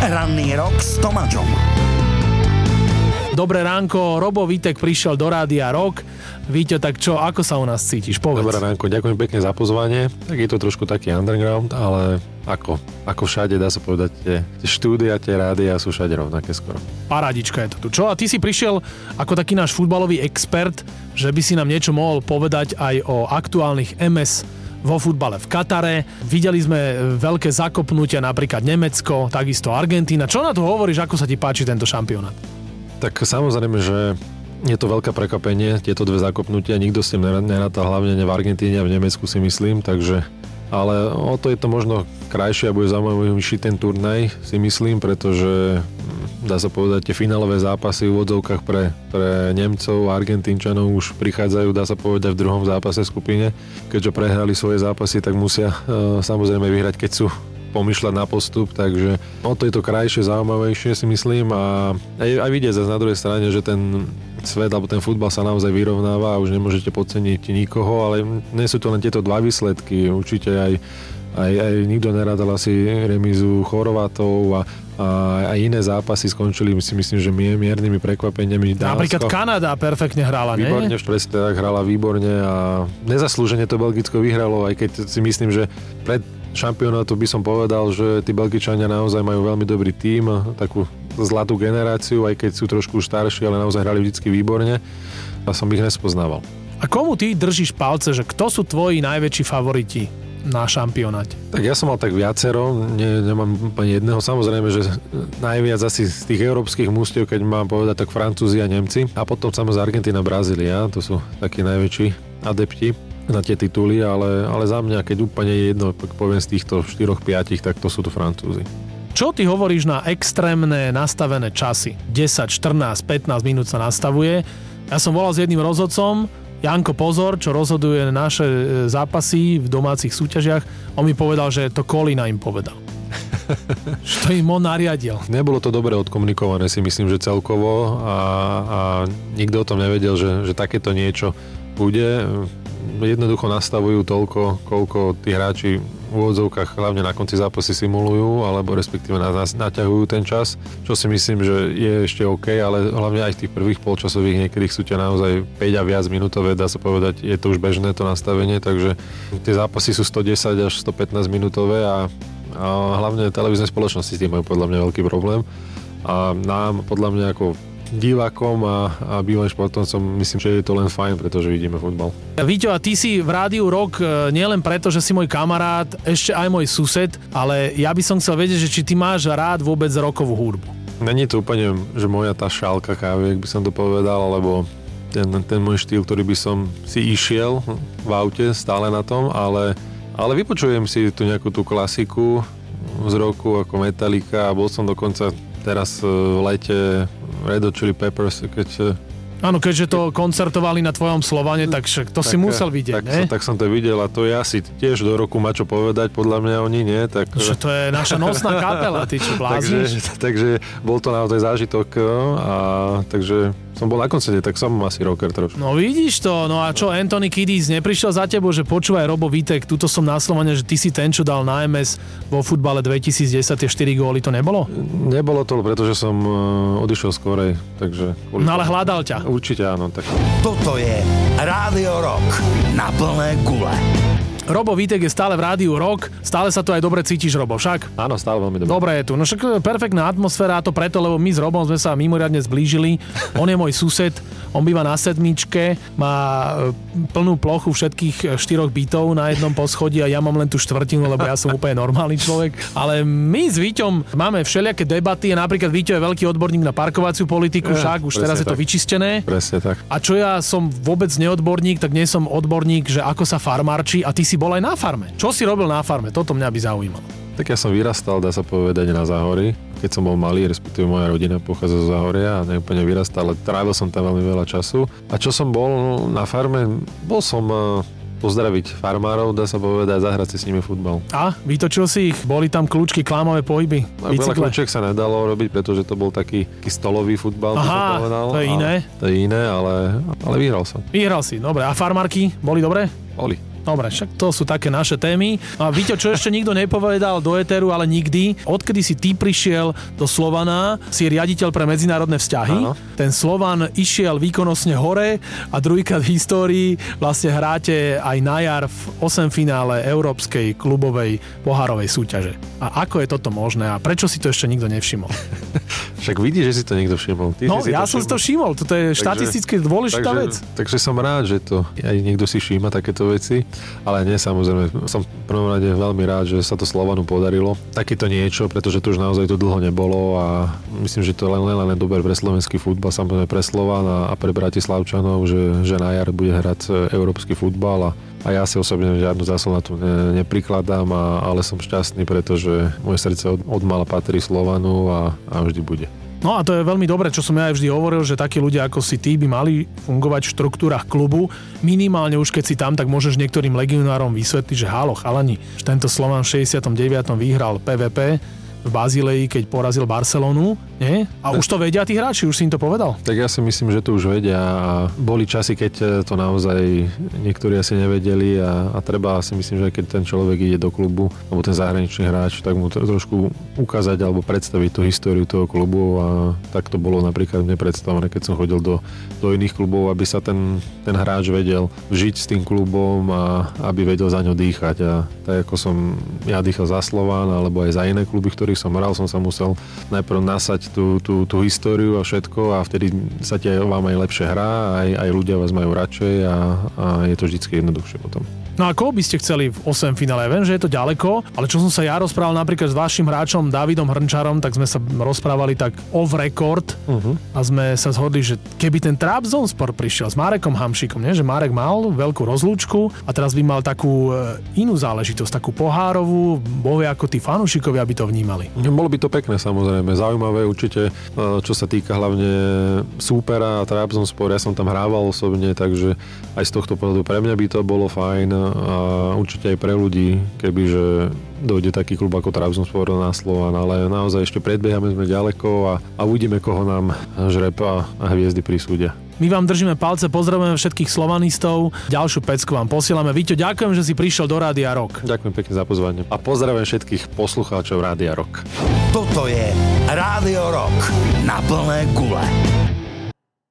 Ranný rok s Tomáčom. Dobré ránko, Robo Vitek prišiel do rádia rok. Víte, tak čo, ako sa u nás cítiš? Povedz. Dobré ránko, ďakujem pekne za pozvanie. Tak je to trošku taký underground, ale ako, ako všade dá sa povedať, tie, tie štúdia, tie rádia sú všade rovnaké skoro. Paradička je to tu. Čo? A ty si prišiel ako taký náš futbalový expert, že by si nám niečo mohol povedať aj o aktuálnych MS vo futbale v Katare. Videli sme veľké zakopnutia, napríklad Nemecko, takisto Argentína. Čo na to hovoríš, ako sa ti páči tento šampionát? Tak samozrejme, že je to veľké prekvapenie, tieto dve zakopnutia, nikto s tým nerátal, hlavne v Argentíne a v Nemecku si myslím, takže ale o to je to možno krajšie a bude zaujímavejší ten turnaj, si myslím, pretože dá sa povedať, tie finálové zápasy v odzovkách pre, pre Nemcov a Argentínčanov už prichádzajú, dá sa povedať, v druhom zápase skupine. Keďže prehrali svoje zápasy, tak musia e, samozrejme vyhrať, keď sú pomýšľať na postup, takže o to je to krajšie, zaujímavejšie si myslím a aj, aj vidieť zase na druhej strane, že ten svet alebo ten futbal sa naozaj vyrovnáva a už nemôžete podceniť nikoho, ale nie sú to len tieto dva výsledky, určite aj aj, aj nikto nerádal asi remizu Chorvátov a, a aj iné zápasy skončili si myslím, že miernymi prekvapeniami. Napríklad Kanada perfektne hrala, nie? Výborne, presne tak, hrala výborne a nezaslúžene to Belgicko vyhralo, aj keď si myslím, že pred šampionátu by som povedal, že tí Belgičania naozaj majú veľmi dobrý tím, takú zlatú generáciu, aj keď sú trošku starší, ale naozaj hrali vždy výborne a som ich nespoznával. A komu ty držíš palce, že kto sú tvoji najväčší favoriti na šampionáte? Tak ja som mal tak viacero, ne, nemám úplne jedného. Samozrejme, že najviac asi z tých európskych mústiev, keď mám povedať, tak Francúzi a Nemci. A potom samozrejme Argentina, Brazília, to sú takí najväčší adepti na tie tituly, ale, ale za mňa, keď úplne jedno, poviem z týchto 4-5, tak to sú to Francúzi. Čo ty hovoríš na extrémne nastavené časy? 10, 14, 15 minút sa nastavuje. Ja som volal s jedným rozhodcom, Janko Pozor, čo rozhoduje naše e, zápasy v domácich súťažiach, on mi povedal, že to Kolina im povedal. Čo im on nariadil. Nebolo to dobre odkomunikované, si myslím, že celkovo a, a nikto o tom nevedel, že, že takéto niečo bude jednoducho nastavujú toľko, koľko tí hráči úvodzovkách hlavne na konci zápasy simulujú, alebo respektíve naťahujú ten čas, čo si myslím, že je ešte OK, ale hlavne aj v tých prvých polčasových niektorých sú ťa naozaj 5 a viac minútové, dá sa povedať, je to už bežné to nastavenie, takže tie zápasy sú 110 až 115 minútové a, a hlavne televízne spoločnosti s tým majú podľa mňa veľký problém. A nám podľa mňa ako divákom a, a bývalým športovcom myslím, že je to len fajn, pretože vidíme futbal. Víťo, a ty si v rádiu rok e, nielen preto, že si môj kamarát, ešte aj môj sused, ale ja by som chcel vedieť, že či ty máš rád vôbec rokovú hudbu. Není to úplne, že moja tá šálka kávy, by som to povedal, alebo ten, ten môj štýl, ktorý by som si išiel v aute stále na tom, ale, ale vypočujem si tu nejakú tú klasiku z roku ako Metallica a bol som dokonca teraz v lete Red Hot Chili Peppers, keď eh, Áno, keďže to koncertovali na tvojom Slovane, tak však to tak, si musel vidieť, tak, ne? tak som to videl a to je asi tiež do roku má čo povedať, podľa mňa oni nie. Tak... Že to je naša nosná kapela, ty čo blázniš? takže, takže bol to naozaj zážitok no, a takže som bol na koncerte, tak som asi rocker trošku. No vidíš to, no a čo, Anthony Kiddis neprišiel za tebou, že počúvaj Robo Vitek, tuto som na Slovane, že ty si ten, čo dal na MS vo futbale 2010 tie 4 góly, to nebolo? Nebolo to, pretože som uh, odišiel skorej, takže... No ale hľadal ťa. Určite áno. Tak... Toto je Rádio Rock na plné gule. Robo Vítek je stále v rádiu rok, stále sa tu aj dobre cítiš, Robo, však? Áno, stále veľmi dobre. Dobre je tu. No však perfektná atmosféra, a to preto, lebo my s Robom sme sa mimoriadne zblížili. On je môj sused, on býva na sedmičke, má e, plnú plochu všetkých štyroch bytov na jednom poschodí a ja mám len tú štvrtinu, lebo ja som úplne normálny človek. Ale my s Víťom máme všelijaké debaty a napríklad Víťo je veľký odborník na parkovaciu politiku, však už teraz je to vyčistené. Presne tak. A čo ja som vôbec neodborník, tak nie som odborník, že ako sa farmárči a ty si bol aj na farme. Čo si robil na farme? Toto mňa by zaujímalo. Tak ja som vyrastal, dá sa povedať, na Záhory. Keď som bol malý, respektíve moja rodina pochádza zo Záhoria a neúplne vyrastal, ale trávil som tam veľmi veľa času. A čo som bol na farme? Bol som eh, pozdraviť farmárov, dá sa povedať, zahrať si s nimi futbal. A? Vytočil si ich? Boli tam kľúčky, klámavé pohyby? No, veľa kľúček sa nedalo robiť, pretože to bol taký, taký stolový futbal, Aha, som povedal. to je iné. To je iné, ale, ale vyhral som. Vyhral si, dobre. A farmárky boli dobré? Boli. Dobre, však to sú také naše témy. A víte, čo ešte nikto nepovedal do Eteru, ale nikdy. Odkedy si ty prišiel do Slovana, si riaditeľ pre medzinárodné vzťahy. Áno. Ten Slovan išiel výkonnostne hore a druhýkrát v histórii vlastne hráte aj na jar v 8 finále Európskej klubovej pohárovej súťaže. A ako je toto možné a prečo si to ešte nikto nevšimol? Však vidíš, že si to niekto všimol. Ty No, si ja som si to všimol, toto je štatisticky dôležitá takže, vec. Takže som rád, že to aj niekto si všíma takéto veci, ale nie, samozrejme, som v prvom rade veľmi rád, že sa to Slovanu podarilo. Takéto niečo, pretože to už naozaj to dlho nebolo a myslím, že to je len, len, len dober pre slovenský futbal, samozrejme pre Slovan a, a pre Bratislavčanov, že, že na jar bude hrať e, európsky futbal a a ja si osobne žiadnu zásluhu na to ne, neprikladám, a, ale som šťastný, pretože moje srdce od, od patrí Slovanu a, a vždy bude. No a to je veľmi dobré, čo som ja aj vždy hovoril, že takí ľudia ako si ty by mali fungovať v štruktúrach klubu. Minimálne už keď si tam, tak môžeš niektorým legionárom vysvetliť, že halo, chalani, tento Slovan v 69. vyhral PVP v Bazílei, keď porazil Barcelonu, nie? A už to vedia tí hráči, už si im to povedal? Tak ja si myslím, že to už vedia a boli časy, keď e, to naozaj niektorí asi nevedeli a, a treba si myslím, že aj keď ten človek ide do klubu, alebo ten zahraničný hráč, tak mu trošku ukázať alebo predstaviť tú históriu toho klubu a tak to bolo napríklad mne predstavené, keď som chodil do, do iných klubov, aby sa ten, ten hráč vedel žiť s tým klubom a aby vedel za ňo dýchať a tak ako som ja dýchal za Slován alebo aj za iné kluby, ktorých som hral, som sa musel najprv nasať tú, tú, tú históriu a všetko a vtedy sa ti aj vám aj lepšie hrá, aj, aj ľudia vás majú radšej a, a je to vždy jednoduchšie potom. No a koho by ste chceli v 8 finále? Viem, že je to ďaleko, ale čo som sa ja rozprával napríklad s vašim hráčom Davidom Hrnčarom, tak sme sa rozprávali tak off record uh-huh. a sme sa zhodli, že keby ten Trabzonspor prišiel s Marekom Hamšikom, nie? že Marek mal veľkú rozlúčku a teraz by mal takú e, inú záležitosť, takú pohárovú, bohvie ako tí fanúšikovia by to vnímali. No, bolo by to pekné samozrejme, zaujímavé určite, e, čo sa týka hlavne súpera a Trabzonspor, ja som tam hrával osobne, takže aj z tohto pohľadu pre mňa by to bolo fajn a určite aj pre ľudí, kebyže dojde taký klub ako Trabzonspor na Slovan, ale naozaj ešte predbiehame sme ďaleko a, a uvidíme, koho nám žreb a, a hviezdy prisúdia. My vám držíme palce, pozdravujeme všetkých slovanistov. Ďalšiu pecku vám posielame. Víťo, ďakujem, že si prišiel do Rádia Rock. Ďakujem pekne za pozvanie. A pozdravujem všetkých poslucháčov Rádia Rock. Toto je Rádio Rock na plné gule.